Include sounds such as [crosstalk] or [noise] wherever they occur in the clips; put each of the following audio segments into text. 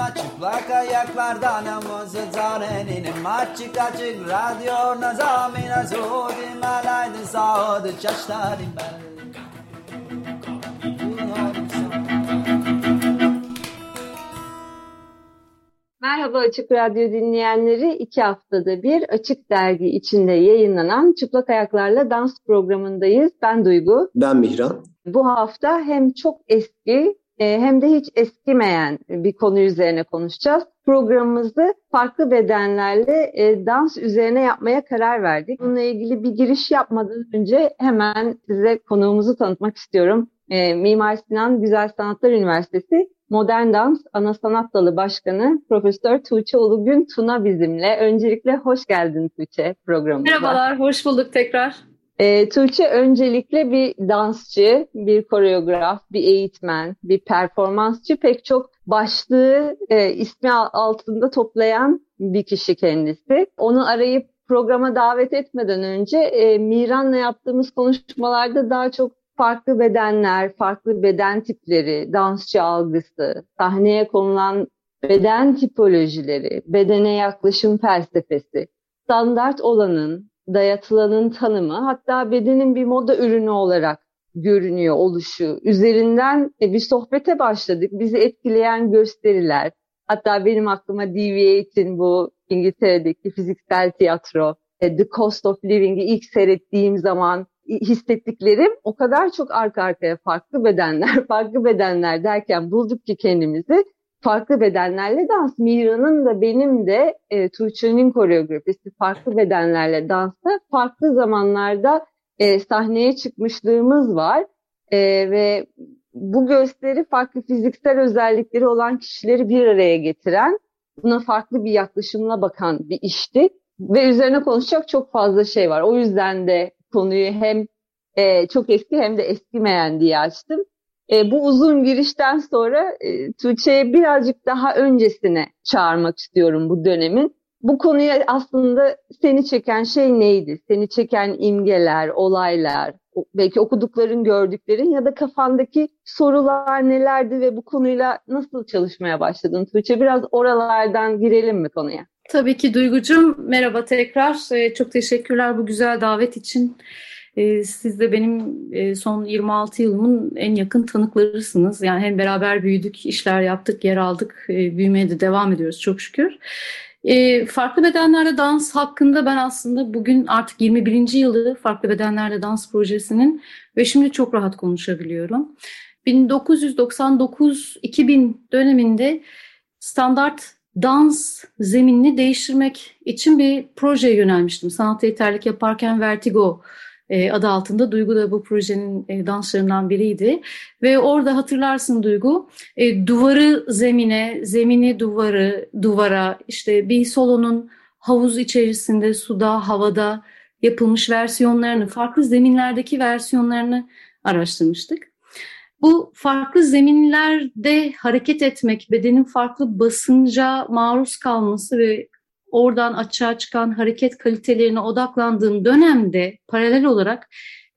ama çıplak ayaklardan namazı zarenin açık açık radyo nazamina zodim alaydı sağdı çaştarim ben Merhaba Açık Radyo dinleyenleri. iki haftada bir Açık Dergi içinde yayınlanan Çıplak Ayaklarla Dans programındayız. Ben Duygu. Ben Mihran. Bu hafta hem çok eski hem de hiç eskimeyen bir konu üzerine konuşacağız. Programımızı farklı bedenlerle e, dans üzerine yapmaya karar verdik. Bununla ilgili bir giriş yapmadan önce hemen size konuğumuzu tanıtmak istiyorum. E, Mimar Sinan Güzel Sanatlar Üniversitesi Modern Dans Ana Sanat Dalı Başkanı Profesör Tuğçe Ulugün Tuna bizimle. Öncelikle hoş geldin Tuğçe programımıza. Merhabalar, hoş bulduk tekrar. E, Tuğçe öncelikle bir dansçı, bir koreograf, bir eğitmen, bir performansçı. Pek çok başlığı e, ismi altında toplayan bir kişi kendisi. Onu arayıp programa davet etmeden önce e, Miran'la yaptığımız konuşmalarda daha çok farklı bedenler, farklı beden tipleri, dansçı algısı, sahneye konulan beden tipolojileri, bedene yaklaşım felsefesi, standart olanın, dayatılanın tanımı, hatta bedenin bir moda ürünü olarak görünüyor oluşu. Üzerinden e, bir sohbete başladık. Bizi etkileyen gösteriler, hatta benim aklıma Deviate'in bu İngiltere'deki fiziksel tiyatro, e, The Cost of Living'i ilk seyrettiğim zaman hissettiklerim o kadar çok arka arkaya farklı bedenler, [laughs] farklı bedenler derken bulduk ki kendimizi farklı bedenlerle dans. Mira'nın da benim de e, Tuğçe'nin koreografisi farklı bedenlerle dansta farklı zamanlarda e, sahneye çıkmışlığımız var. E, ve bu gösteri farklı fiziksel özellikleri olan kişileri bir araya getiren, buna farklı bir yaklaşımla bakan bir işti. Ve üzerine konuşacak çok fazla şey var. O yüzden de konuyu hem e, çok eski hem de eskimeyen diye açtım. E, bu uzun girişten sonra e, Tuğçe'ye birazcık daha öncesine çağırmak istiyorum bu dönemin. Bu konuya aslında seni çeken şey neydi? Seni çeken imgeler, olaylar, belki okudukların, gördüklerin ya da kafandaki sorular nelerdi ve bu konuyla nasıl çalışmaya başladın Tuğçe? Biraz oralardan girelim mi konuya? Tabii ki Duygucuğum. Merhaba tekrar. Ee, çok teşekkürler bu güzel davet için. Ee, siz de benim e, son 26 yılımın en yakın tanıklarısınız. Yani hem beraber büyüdük, işler yaptık, yer aldık, e, büyümeye de devam ediyoruz çok şükür. E, farklı bedenlerle dans hakkında ben aslında bugün artık 21. yılı farklı bedenlerle dans projesinin ve şimdi çok rahat konuşabiliyorum. 1999-2000 döneminde standart dans zeminini değiştirmek için bir projeye yönelmiştim. Sanat yeterlik yaparken Vertigo adı altında Duygu da bu projenin e, danslarından biriydi. Ve orada hatırlarsın Duygu e, duvarı zemine, zemini duvarı duvara işte bir solonun havuz içerisinde suda havada yapılmış versiyonlarını farklı zeminlerdeki versiyonlarını araştırmıştık. Bu farklı zeminlerde hareket etmek, bedenin farklı basınca maruz kalması ve oradan açığa çıkan hareket kalitelerine odaklandığım dönemde paralel olarak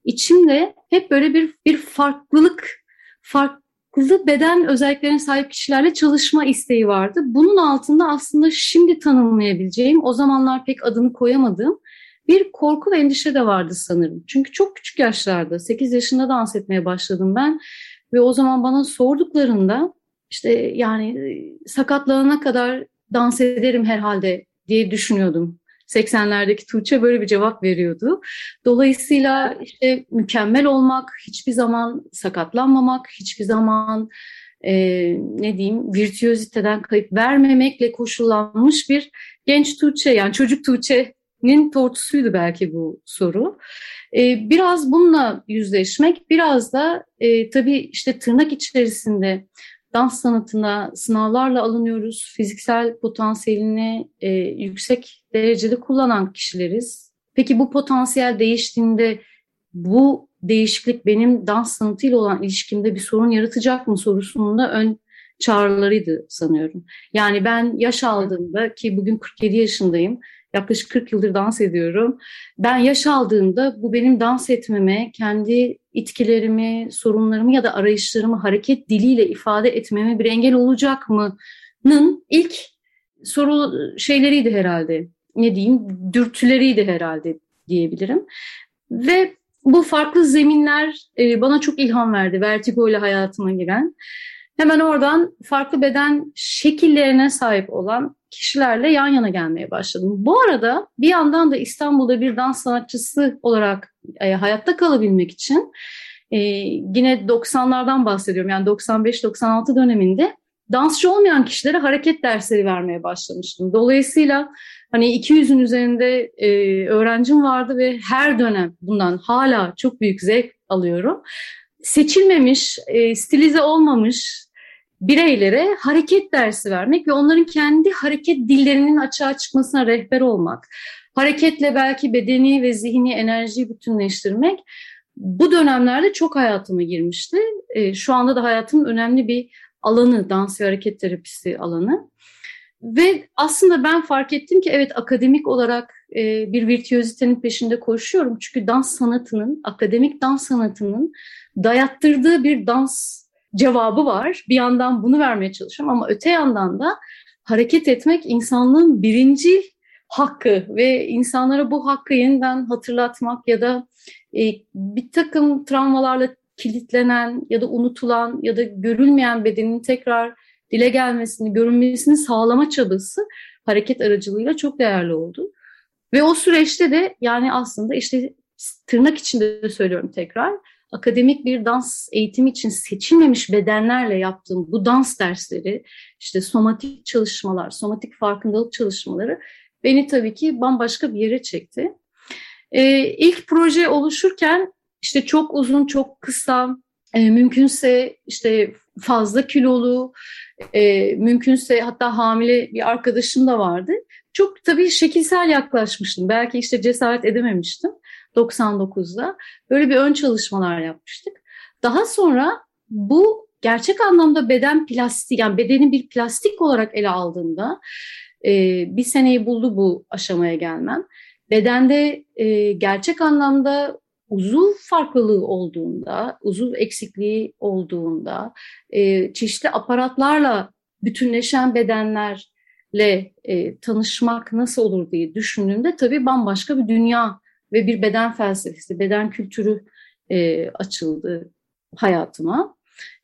içimde hep böyle bir bir farklılık, farklı beden özelliklerine sahip kişilerle çalışma isteği vardı. Bunun altında aslında şimdi tanımlayabileceğim, o zamanlar pek adını koyamadığım bir korku ve endişe de vardı sanırım. Çünkü çok küçük yaşlarda, 8 yaşında dans etmeye başladım ben ve o zaman bana sorduklarında işte yani sakatlanana kadar dans ederim herhalde diye düşünüyordum. 80'lerdeki Tuğçe böyle bir cevap veriyordu. Dolayısıyla işte mükemmel olmak, hiçbir zaman sakatlanmamak, hiçbir zaman e, ne diyeyim virtüöziteden kayıp vermemekle koşullanmış bir genç Tuğçe yani çocuk Tuğçe'nin tortusuydu belki bu soru. E, biraz bununla yüzleşmek, biraz da e, tabii işte tırnak içerisinde dans sanatına sınavlarla alınıyoruz. Fiziksel potansiyelini e, yüksek derecede kullanan kişileriz. Peki bu potansiyel değiştiğinde bu değişiklik benim dans sanatıyla olan ilişkimde bir sorun yaratacak mı sorusunun da ön çağrılarıydı sanıyorum. Yani ben yaş aldığımda ki bugün 47 yaşındayım Yaklaşık 40 yıldır dans ediyorum. Ben yaş aldığımda bu benim dans etmeme, kendi itkilerimi, sorunlarımı ya da arayışlarımı hareket diliyle ifade etmeme bir engel olacak mı dansçılığının ilk soru şeyleriydi herhalde. Ne diyeyim? Dürtüleriydi herhalde diyebilirim. Ve bu farklı zeminler e, bana çok ilham verdi. Vertigo ile hayatıma giren. Hemen oradan farklı beden şekillerine sahip olan kişilerle yan yana gelmeye başladım. Bu arada bir yandan da İstanbul'da bir dans sanatçısı olarak e, hayatta kalabilmek için e, yine 90'lardan bahsediyorum. Yani 95-96 döneminde dansçı olmayan kişilere hareket dersleri vermeye başlamıştım. Dolayısıyla hani 200'ün üzerinde e, öğrencim vardı ve her dönem bundan hala çok büyük zevk alıyorum. Seçilmemiş, e, stilize olmamış bireylere hareket dersi vermek ve onların kendi hareket dillerinin açığa çıkmasına rehber olmak. Hareketle belki bedeni ve zihni enerjiyi bütünleştirmek bu dönemlerde çok hayatıma girmişti. E, şu anda da hayatımın önemli bir alanı, dans ve hareket terapisi alanı. Ve aslında ben fark ettim ki evet akademik olarak e, bir virtüözitenin peşinde koşuyorum. Çünkü dans sanatının, akademik dans sanatının dayattırdığı bir dans cevabı var. Bir yandan bunu vermeye çalışıyorum ama öte yandan da hareket etmek insanlığın birinci hakkı ve insanlara bu hakkı yeniden hatırlatmak ya da e, bir takım travmalarla kilitlenen ya da unutulan ya da görülmeyen bedenin tekrar dile gelmesini, görünmesini sağlama çabası hareket aracılığıyla çok değerli oldu. Ve o süreçte de yani aslında işte tırnak içinde de söylüyorum tekrar akademik bir dans eğitimi için seçilmemiş bedenlerle yaptığım bu dans dersleri, işte somatik çalışmalar, somatik farkındalık çalışmaları beni tabii ki bambaşka bir yere çekti. Ee, ilk proje oluşurken işte çok uzun, çok kısa, e, mümkünse işte fazla kilolu, e, mümkünse hatta hamile bir arkadaşım da vardı. Çok tabii şekilsel yaklaşmıştım. Belki işte cesaret edememiştim 99'da. Böyle bir ön çalışmalar yapmıştık. Daha sonra bu gerçek anlamda beden plastik, yani bedenin bir plastik olarak ele aldığında e, bir seneyi buldu bu aşamaya gelmem. Bedende e, gerçek anlamda uzuv farklılığı olduğunda, uzuv eksikliği olduğunda, e, çeşitli aparatlarla bütünleşen bedenlerle e, tanışmak nasıl olur diye düşündüğümde tabii bambaşka bir dünya ve bir beden felsefesi, beden kültürü e, açıldı hayatıma.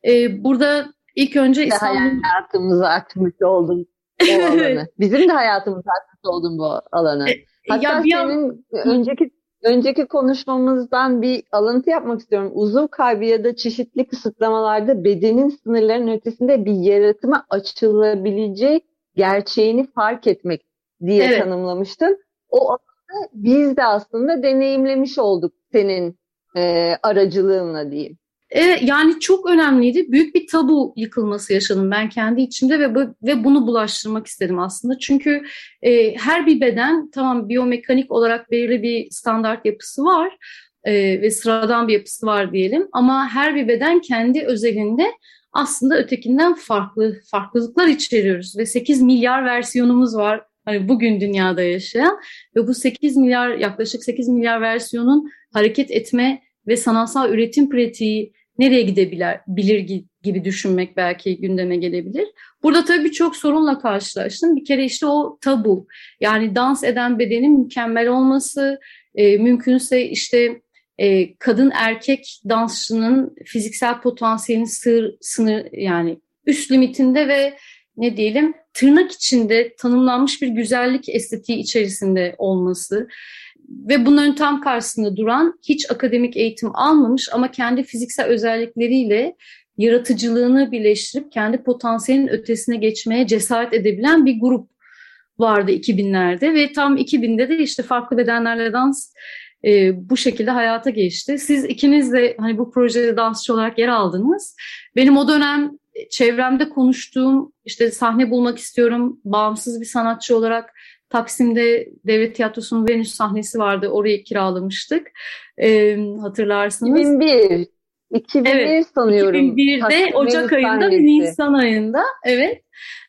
E, burada ilk önce İstanbul... Hayatımızı açmış oldun o [laughs] alanı. Bizim de hayatımızı açmış oldun bu alanı. E, Hatta ya, senin an... önceki önceki konuşmamızdan bir alıntı yapmak istiyorum. Uzuv kaybı ya da çeşitli kısıtlamalarda bedenin sınırlarının ötesinde bir yaratıma açılabileceği gerçeğini fark etmek diye evet. tanımlamıştın. O biz de aslında deneyimlemiş olduk senin e, aracılığınla diyeyim. Evet, yani çok önemliydi. Büyük bir tabu yıkılması yaşadım ben kendi içimde ve ve bunu bulaştırmak istedim aslında. Çünkü e, her bir beden tamam biyomekanik olarak belirli bir standart yapısı var e, ve sıradan bir yapısı var diyelim. Ama her bir beden kendi özelinde aslında ötekinden farklı farklılıklar içeriyoruz ve 8 milyar versiyonumuz var. Hani bugün dünyada yaşayan ve bu 8 milyar yaklaşık 8 milyar versiyonun hareket etme ve sanatsal üretim pratiği nereye gidebilir bilir gibi düşünmek belki gündeme gelebilir. Burada tabii birçok sorunla karşılaştım. Bir kere işte o tabu. Yani dans eden bedenin mükemmel olması, e, mümkünse işte e, kadın erkek dansçının fiziksel potansiyelinin sır, sınır yani üst limitinde ve ne diyelim tırnak içinde tanımlanmış bir güzellik estetiği içerisinde olması ve bunların tam karşısında duran hiç akademik eğitim almamış ama kendi fiziksel özellikleriyle yaratıcılığını birleştirip kendi potansiyelin ötesine geçmeye cesaret edebilen bir grup vardı 2000'lerde ve tam 2000'de de işte farklı bedenlerle dans e, bu şekilde hayata geçti. Siz ikiniz de hani bu projede dansçı olarak yer aldınız. Benim o dönem çevremde konuştuğum işte sahne bulmak istiyorum bağımsız bir sanatçı olarak Taksim'de Devlet Tiyatrosu'nun Venüs sahnesi vardı. Orayı kiralamıştık. Ee, hatırlarsınız. 2001. 2001 evet, sanıyorum. 2001'de Taksim Ocak Venüs ayında ve Nisan ayında. Evet.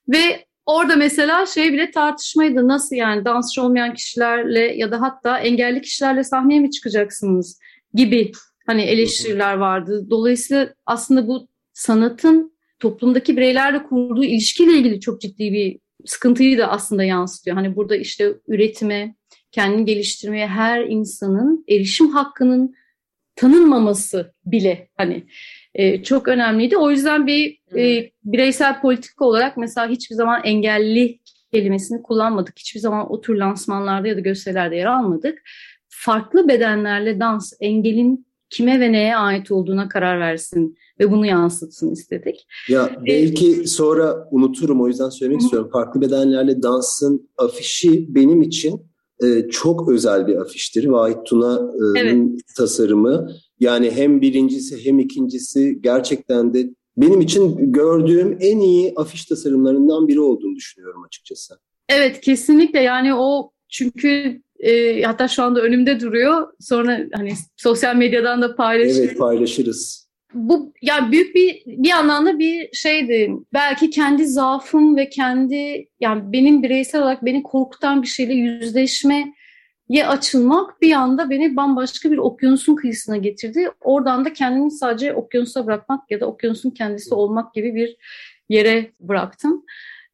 Ve orada mesela şey bile tartışmaydı. Nasıl yani dansçı olmayan kişilerle ya da hatta engelli kişilerle sahneye mi çıkacaksınız gibi hani eleştiriler vardı. Dolayısıyla aslında bu sanatın toplumdaki bireylerle kurduğu ilişkiyle ilgili çok ciddi bir sıkıntıyı da aslında yansıtıyor. Hani burada işte üretime, kendini geliştirmeye her insanın erişim hakkının tanınmaması bile hani e, çok önemliydi. O yüzden bir e, bireysel politik olarak mesela hiçbir zaman engelli kelimesini kullanmadık. Hiçbir zaman o tür lansmanlarda ya da gösterilerde yer almadık. Farklı bedenlerle dans engelin kime ve neye ait olduğuna karar versin ve bunu yansıtsın istedik. Ya belki sonra unuturum o yüzden söylemek istiyorum. Farklı bedenlerle dansın afişi benim için e, çok özel bir afiştir. Vahit Tuna'nın evet. tasarımı. Yani hem birincisi hem ikincisi gerçekten de benim için gördüğüm en iyi afiş tasarımlarından biri olduğunu düşünüyorum açıkçası. Evet kesinlikle yani o çünkü e, hatta şu anda önümde duruyor. Sonra hani sosyal medyadan da paylaşırız. Evet paylaşırız. Bu yani büyük bir bir anlamda bir şeydi. Belki kendi zaafım ve kendi yani benim bireysel olarak beni korkutan bir şeyle yüzleşme ye açılmak bir anda beni bambaşka bir okyanusun kıyısına getirdi. Oradan da kendimi sadece okyanusa bırakmak ya da okyanusun kendisi olmak gibi bir yere bıraktım.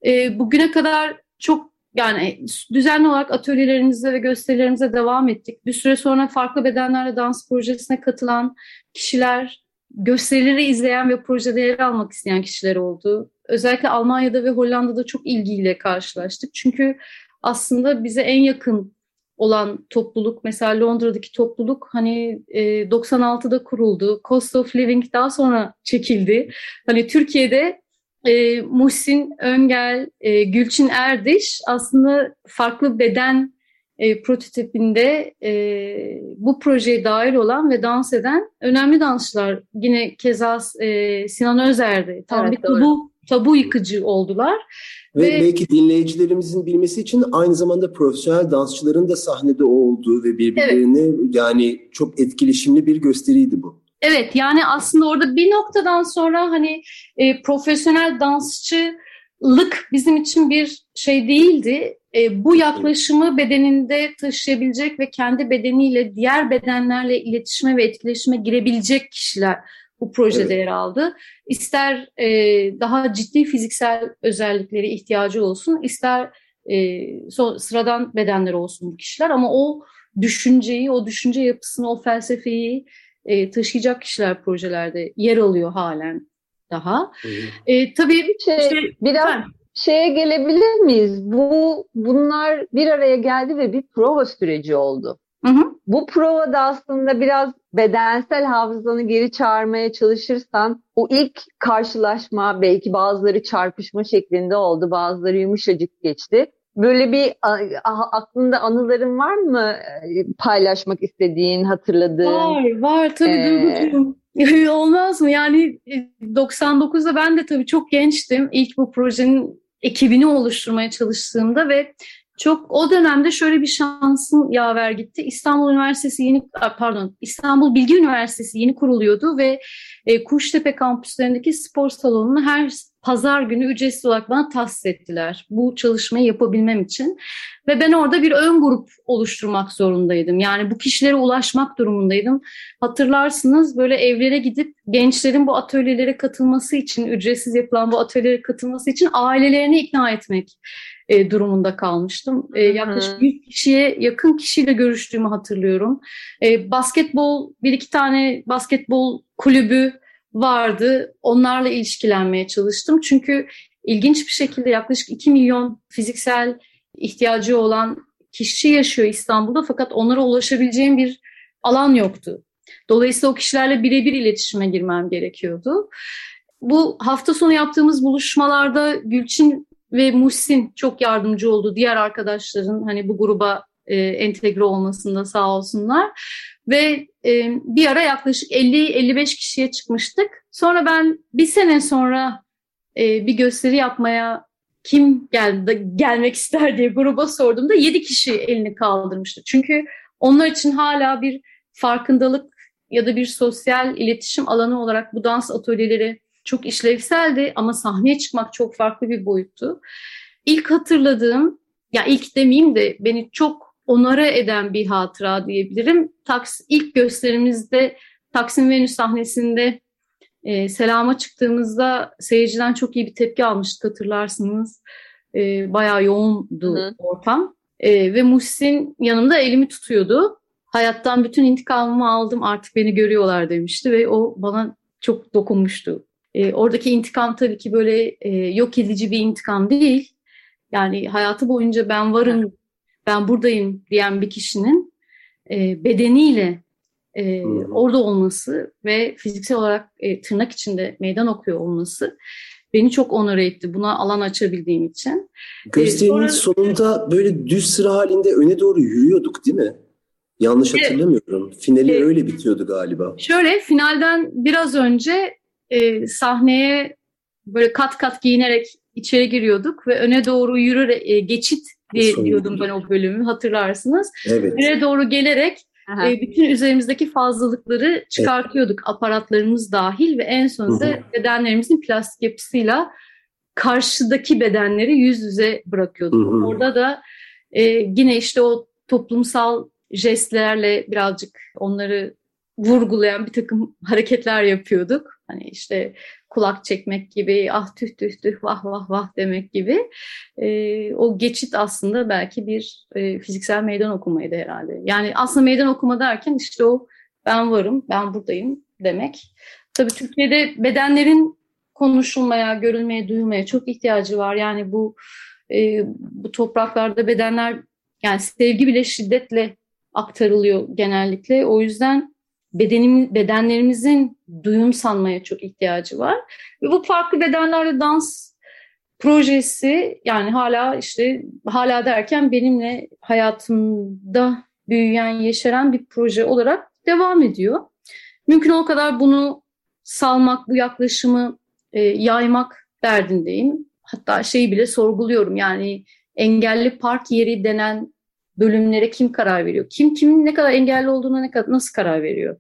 E, bugüne kadar çok yani düzenli olarak atölyelerimize ve gösterilerimize devam ettik. Bir süre sonra farklı bedenlerle dans projesine katılan kişiler, gösterileri izleyen ve projede yer almak isteyen kişiler oldu. Özellikle Almanya'da ve Hollanda'da çok ilgiyle karşılaştık. Çünkü aslında bize en yakın olan topluluk mesela Londra'daki topluluk hani e, 96'da kuruldu. Cost of Living daha sonra çekildi. Hani Türkiye'de e, Muhsin Öngel, e, Gülçin Erdiş aslında farklı beden e, prototipinde e, bu projeye dahil olan ve dans eden önemli dansçılar. Yine keza e, Sinan Özer'di. Tam evet, bir tabu, tabu yıkıcı oldular. Ve, ve belki dinleyicilerimizin bilmesi için aynı zamanda profesyonel dansçıların da sahnede olduğu ve birbirlerine evet. yani çok etkileşimli bir gösteriydi bu. Evet yani aslında orada bir noktadan sonra hani e, profesyonel dansçılık bizim için bir şey değildi. E, bu yaklaşımı bedeninde taşıyabilecek ve kendi bedeniyle diğer bedenlerle iletişime ve etkileşime girebilecek kişiler bu projede evet. yer aldı. İster e, daha ciddi fiziksel özellikleri ihtiyacı olsun, ister e, so, sıradan bedenler olsun bu kişiler ama o düşünceyi, o düşünce yapısını, o felsefeyi e, taşıyacak kişiler projelerde yer alıyor halen daha. E, tabii şey, işte, biraz efendim, şeye gelebilir miyiz? Bu bunlar bir araya geldi ve bir prova süreci oldu. Hı hı. Bu provada aslında biraz bedensel hafızanı geri çağırmaya çalışırsan o ilk karşılaşma belki bazıları çarpışma şeklinde oldu, bazıları yumuşacık geçti. Böyle bir aklında anıların var mı e, paylaşmak istediğin, hatırladığın? Var, var tabii ee... Olmaz mı? Yani 99'da e, ben de tabii çok gençtim. İlk bu projenin ekibini oluşturmaya çalıştığımda ve çok o dönemde şöyle bir şansım yaver gitti. İstanbul Üniversitesi yeni pardon İstanbul Bilgi Üniversitesi yeni kuruluyordu ve e, Kuştepe kampüslerindeki spor salonunu her pazar günü ücretsiz olarak bana tahsis ettiler. Bu çalışmayı yapabilmem için. Ve ben orada bir ön grup oluşturmak zorundaydım. Yani bu kişilere ulaşmak durumundaydım. Hatırlarsınız böyle evlere gidip gençlerin bu atölyelere katılması için, ücretsiz yapılan bu atölyelere katılması için ailelerini ikna etmek e, durumunda kalmıştım. E, yaklaşık 100 kişiye yakın kişiyle görüştüğümü hatırlıyorum. E, basketbol, bir iki tane basketbol kulübü vardı. Onlarla ilişkilenmeye çalıştım. Çünkü ilginç bir şekilde yaklaşık 2 milyon fiziksel ihtiyacı olan kişi yaşıyor İstanbul'da fakat onlara ulaşabileceğim bir alan yoktu. Dolayısıyla o kişilerle birebir iletişime girmem gerekiyordu. Bu hafta sonu yaptığımız buluşmalarda Gülçin ve Muhsin çok yardımcı oldu. Diğer arkadaşların hani bu gruba e, entegre olmasında sağ olsunlar. Ve e, bir ara yaklaşık 50-55 kişiye çıkmıştık. Sonra ben bir sene sonra e, bir gösteri yapmaya kim geldi, gelmek ister diye gruba sorduğumda 7 kişi elini kaldırmıştı. Çünkü onlar için hala bir farkındalık ya da bir sosyal iletişim alanı olarak bu dans atölyeleri çok işlevseldi ama sahneye çıkmak çok farklı bir boyuttu. İlk hatırladığım, ya ilk demeyeyim de beni çok onara eden bir hatıra diyebilirim. Taks, ilk gösterimizde Taksim Venüs sahnesinde E, selama çıktığımızda seyirciden çok iyi bir tepki almıştık hatırlarsınız. E, bayağı yoğundu Hı. ortam. E, ve Muhsin yanımda elimi tutuyordu. Hayattan bütün intikamımı aldım artık beni görüyorlar demişti ve o bana çok dokunmuştu. E, oradaki intikam tabii ki böyle e, yok edici bir intikam değil. Yani hayatı boyunca ben varım, ben buradayım diyen bir kişinin e, bedeniyle e, orada olması ve fiziksel olarak e, tırnak içinde meydan okuyor olması beni çok onur etti. Buna alan açabildiğim için. Gösterinin ee, sonra... sonunda böyle düz sıra halinde öne doğru yürüyorduk değil mi? Yanlış hatırlamıyorum. Finali e, öyle bitiyordu galiba. Şöyle finalden biraz önce e, sahneye böyle kat kat giyinerek içeri giriyorduk ve öne doğru yürüyerek e, geçit diye diyordum ben o bölümü hatırlarsınız. Evet. Öne doğru gelerek e, bütün üzerimizdeki fazlalıkları çıkartıyorduk evet. aparatlarımız dahil ve en sonunda Hı-hı. bedenlerimizin plastik yapısıyla karşıdaki bedenleri yüz yüze bırakıyorduk. Hı-hı. Orada da e, yine işte o toplumsal jestlerle birazcık onları vurgulayan bir takım hareketler yapıyorduk. Hani işte kulak çekmek gibi, ah tüh tüh tüh, vah vah vah demek gibi. E, o geçit aslında belki bir e, fiziksel meydan okumaydı herhalde. Yani aslında meydan okuma derken işte o ben varım, ben buradayım demek. Tabii Türkiye'de bedenlerin konuşulmaya, görülmeye, duyulmaya çok ihtiyacı var. Yani bu e, bu topraklarda bedenler yani sevgi bile şiddetle aktarılıyor genellikle. O yüzden bedenim, bedenlerimizin duyum sanmaya çok ihtiyacı var. Ve bu farklı bedenlerle dans projesi yani hala işte hala derken benimle hayatımda büyüyen, yeşeren bir proje olarak devam ediyor. Mümkün o kadar bunu salmak, bu yaklaşımı e, yaymak derdindeyim. Hatta şeyi bile sorguluyorum yani engelli park yeri denen bölümlere kim karar veriyor? Kim kimin ne kadar engelli olduğuna ne kadar nasıl karar veriyor?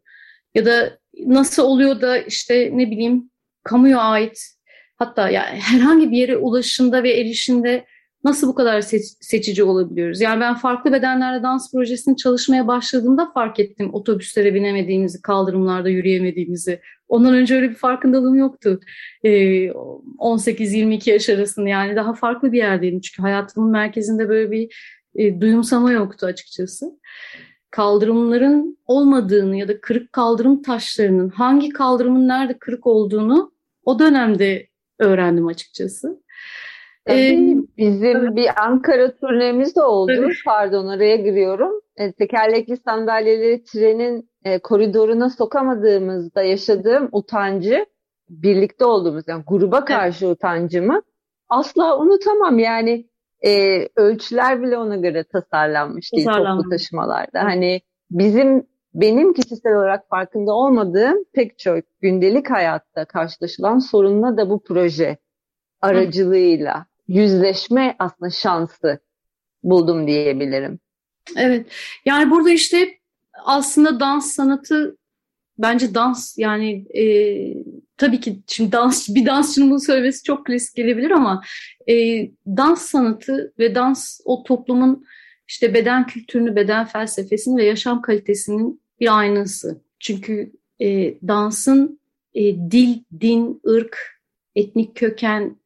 Ya da nasıl oluyor da işte ne bileyim kamuya ait hatta yani herhangi bir yere ulaşımda ve erişimde nasıl bu kadar seç- seçici olabiliyoruz? Yani ben farklı bedenlerle dans projesini çalışmaya başladığımda fark ettim otobüslere binemediğimizi, kaldırımlarda yürüyemediğimizi. Ondan önce öyle bir farkındalığım yoktu. Ee, 18-22 yaş arasında yani daha farklı bir yerdeydim. Çünkü hayatımın merkezinde böyle bir e, duyumsama yoktu açıkçası. Kaldırımların olmadığını ya da kırık kaldırım taşlarının hangi kaldırımın nerede kırık olduğunu o dönemde öğrendim açıkçası. Ee, bizim bir Ankara turnemiz de oldu. Evet. Pardon araya giriyorum. E, tekerlekli sandalyeleri trenin e, koridoruna sokamadığımızda yaşadığım utancı birlikte olduğumuz yani gruba karşı evet. utancımı asla unutamam. Yani e, ölçüler bile ona göre tasarlanmış değil toplu taşımalarda. Hani bizim benim kişisel olarak farkında olmadığım pek çok gündelik hayatta karşılaşılan sorunla da bu proje aracılığıyla Hı. yüzleşme aslında şansı buldum diyebilirim. Evet. Yani burada işte aslında dans sanatı bence dans yani e, tabii ki şimdi dans bir dansçının bunu söylemesi çok klasik gelebilir ama e, dans sanatı ve dans o toplumun işte beden kültürünü, beden felsefesini ve yaşam kalitesinin bir aynası. Çünkü e, dansın e, dil, din, ırk, etnik köken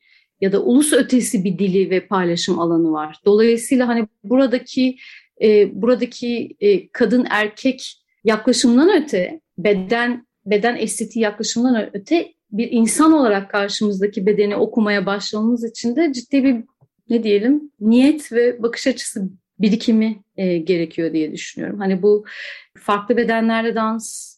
ya da ulus ötesi bir dili ve paylaşım alanı var. Dolayısıyla hani buradaki e, buradaki e, kadın erkek yaklaşımdan öte beden beden estetiği yaklaşımından öte bir insan olarak karşımızdaki bedeni okumaya başlamamız için de ciddi bir ne diyelim niyet ve bakış açısı birikimi e, gerekiyor diye düşünüyorum. Hani bu farklı bedenlerle dans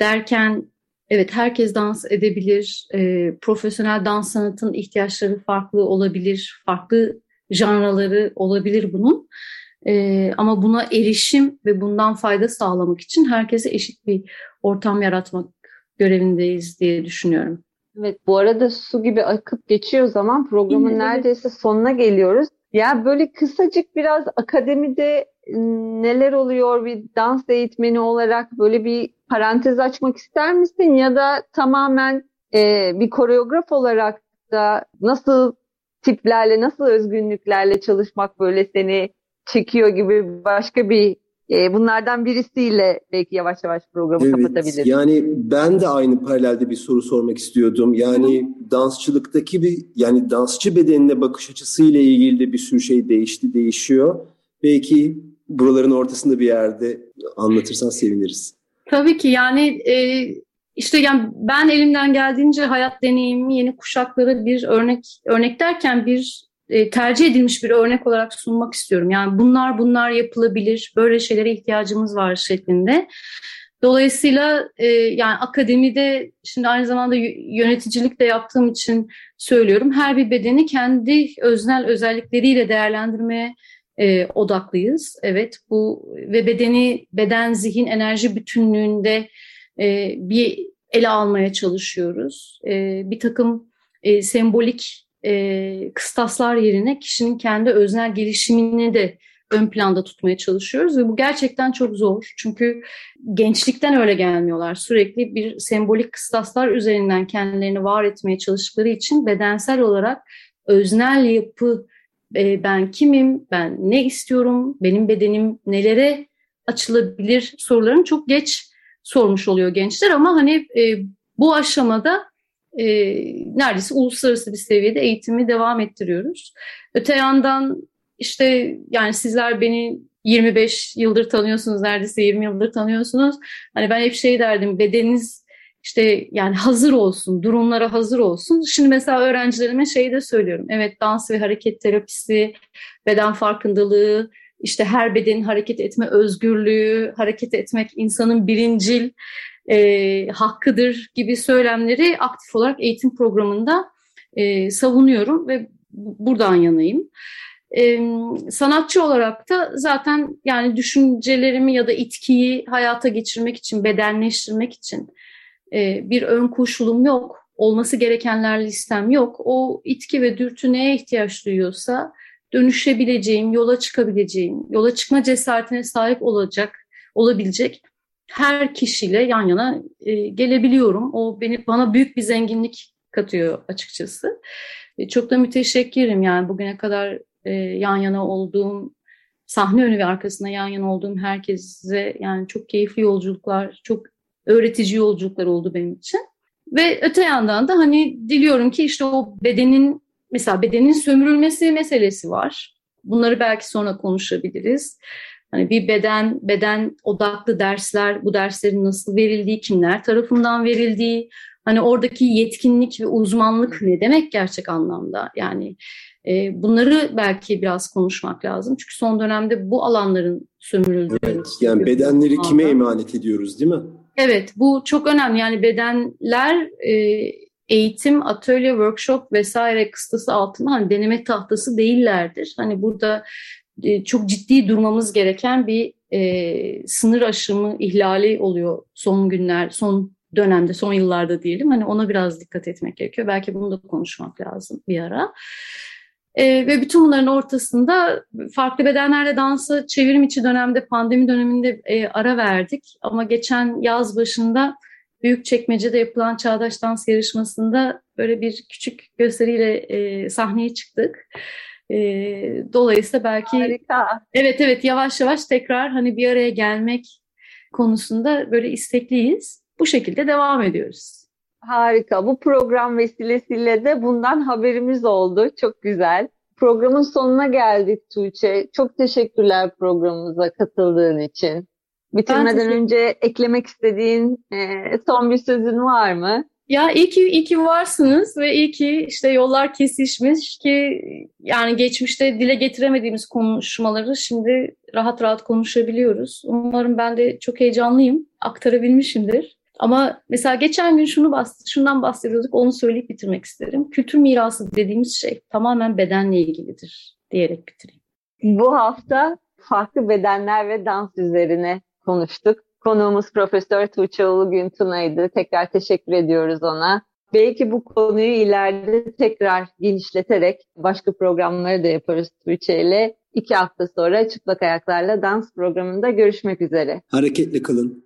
derken evet herkes dans edebilir. E, profesyonel dans sanatının ihtiyaçları farklı olabilir. Farklı janraları olabilir bunun. E, ama buna erişim ve bundan fayda sağlamak için herkese eşit bir ortam yaratmak görevindeyiz diye düşünüyorum. Evet bu arada su gibi akıp geçiyor zaman programın evet. neredeyse sonuna geliyoruz. Ya böyle kısacık biraz akademide neler oluyor bir dans eğitmeni olarak böyle bir parantez açmak ister misin? Ya da tamamen e, bir koreograf olarak da nasıl tiplerle, nasıl özgünlüklerle çalışmak böyle seni çekiyor gibi başka bir E, bunlardan birisiyle belki yavaş yavaş programı evet, kapatabiliriz. Yani ben de aynı paralelde bir soru sormak istiyordum. Yani Hı. dansçılıktaki bir yani dansçı bedenine bakış açısıyla ilgili de bir sürü şey değişti, değişiyor. Belki buraların ortasında bir yerde anlatırsan seviniriz. Tabii ki yani e, işte yani ben elimden geldiğince hayat deneyimi yeni kuşaklara bir örnek örnek derken bir e, tercih edilmiş bir örnek olarak sunmak istiyorum. Yani bunlar bunlar yapılabilir, böyle şeylere ihtiyacımız var şeklinde. Dolayısıyla e, yani akademide şimdi aynı zamanda yöneticilik de yaptığım için söylüyorum. Her bir bedeni kendi öznel özellikleriyle değerlendirmeye e, odaklıyız. Evet bu ve bedeni beden zihin enerji bütünlüğünde e, bir ele almaya çalışıyoruz. E, bir takım e, sembolik e, kıstaslar yerine kişinin kendi öznel gelişimini de ön planda tutmaya çalışıyoruz ve bu gerçekten çok zor. Çünkü gençlikten öyle gelmiyorlar. Sürekli bir sembolik kıstaslar üzerinden kendilerini var etmeye çalıştıkları için bedensel olarak öznel yapı e, ben kimim, ben ne istiyorum, benim bedenim nelere açılabilir sorularını çok geç sormuş oluyor gençler ama hani e, bu aşamada e, neredeyse uluslararası bir seviyede eğitimi devam ettiriyoruz. Öte yandan işte yani sizler beni 25 yıldır tanıyorsunuz, neredeyse 20 yıldır tanıyorsunuz. Hani ben hep şey derdim, bedeniniz işte yani hazır olsun, durumlara hazır olsun. Şimdi mesela öğrencilerime şey de söylüyorum. Evet dans ve hareket terapisi, beden farkındalığı, işte her bedenin hareket etme özgürlüğü, hareket etmek insanın birincil e, hakkıdır gibi söylemleri aktif olarak eğitim programında e, savunuyorum ve buradan yanayım. E, sanatçı olarak da zaten yani düşüncelerimi ya da itkiyi hayata geçirmek için, bedenleştirmek için e, bir ön koşulum yok. Olması gerekenler listem yok. O itki ve dürtü neye ihtiyaç duyuyorsa dönüşebileceğim, yola çıkabileceğim, yola çıkma cesaretine sahip olacak, olabilecek her kişiyle yan yana e, gelebiliyorum. O beni bana büyük bir zenginlik katıyor açıkçası. E, çok da müteşekkirim yani bugüne kadar e, yan yana olduğum sahne önü ve arkasında yan yana olduğum herkese yani çok keyifli yolculuklar, çok öğretici yolculuklar oldu benim için. Ve öte yandan da hani diliyorum ki işte o bedenin mesela bedenin sömürülmesi meselesi var. Bunları belki sonra konuşabiliriz. Hani bir beden beden odaklı dersler, bu derslerin nasıl verildiği, kimler tarafından verildiği, hani oradaki yetkinlik ve uzmanlık ne demek gerçek anlamda? Yani e, bunları belki biraz konuşmak lazım. Çünkü son dönemde bu alanların sömürüldüğü. Evet, yani bedenleri kime emanet ediyoruz değil mi? Evet, bu çok önemli. Yani bedenler e, eğitim, atölye, workshop vesaire kıstası altında hani deneme tahtası değillerdir. Hani burada e, çok ciddi durmamız gereken bir e, sınır aşımı ihlali oluyor son günler, son dönemde, son yıllarda diyelim. Hani ona biraz dikkat etmek gerekiyor. Belki bunu da konuşmak lazım bir ara. E, ve bütün bunların ortasında farklı bedenlerle dansa çevrim içi dönemde, pandemi döneminde e, ara verdik. Ama geçen yaz başında büyük çekmecede yapılan Çağdaş Dans Yarışması'nda böyle bir küçük gösteriyle e, sahneye çıktık. E, dolayısıyla belki Harika. evet evet yavaş yavaş tekrar hani bir araya gelmek konusunda böyle istekliyiz. Bu şekilde devam ediyoruz. Harika. Bu program vesilesiyle de bundan haberimiz oldu. Çok güzel. Programın sonuna geldik Tuğçe. Çok teşekkürler programımıza katıldığın için. Bitirmeden önce eklemek istediğin e, son bir sözün var mı? Ya iyi ki, iyi ki varsınız ve iyi ki işte yollar kesişmiş ki yani geçmişte dile getiremediğimiz konuşmaları şimdi rahat rahat konuşabiliyoruz. Umarım ben de çok heyecanlıyım, aktarabilmişimdir. Ama mesela geçen gün şunu bahs şundan bahsediyorduk, onu söyleyip bitirmek isterim. Kültür mirası dediğimiz şey tamamen bedenle ilgilidir diyerek bitireyim. Bu hafta farklı bedenler ve dans üzerine konuştuk. Konuğumuz Profesör Tuğçe Ulu Güntuna'ydı. Tekrar teşekkür ediyoruz ona. Belki bu konuyu ileride tekrar genişleterek başka programları da yaparız Tuğçe ile. İki hafta sonra Çıplak Ayaklarla Dans programında görüşmek üzere. Hareketli kalın.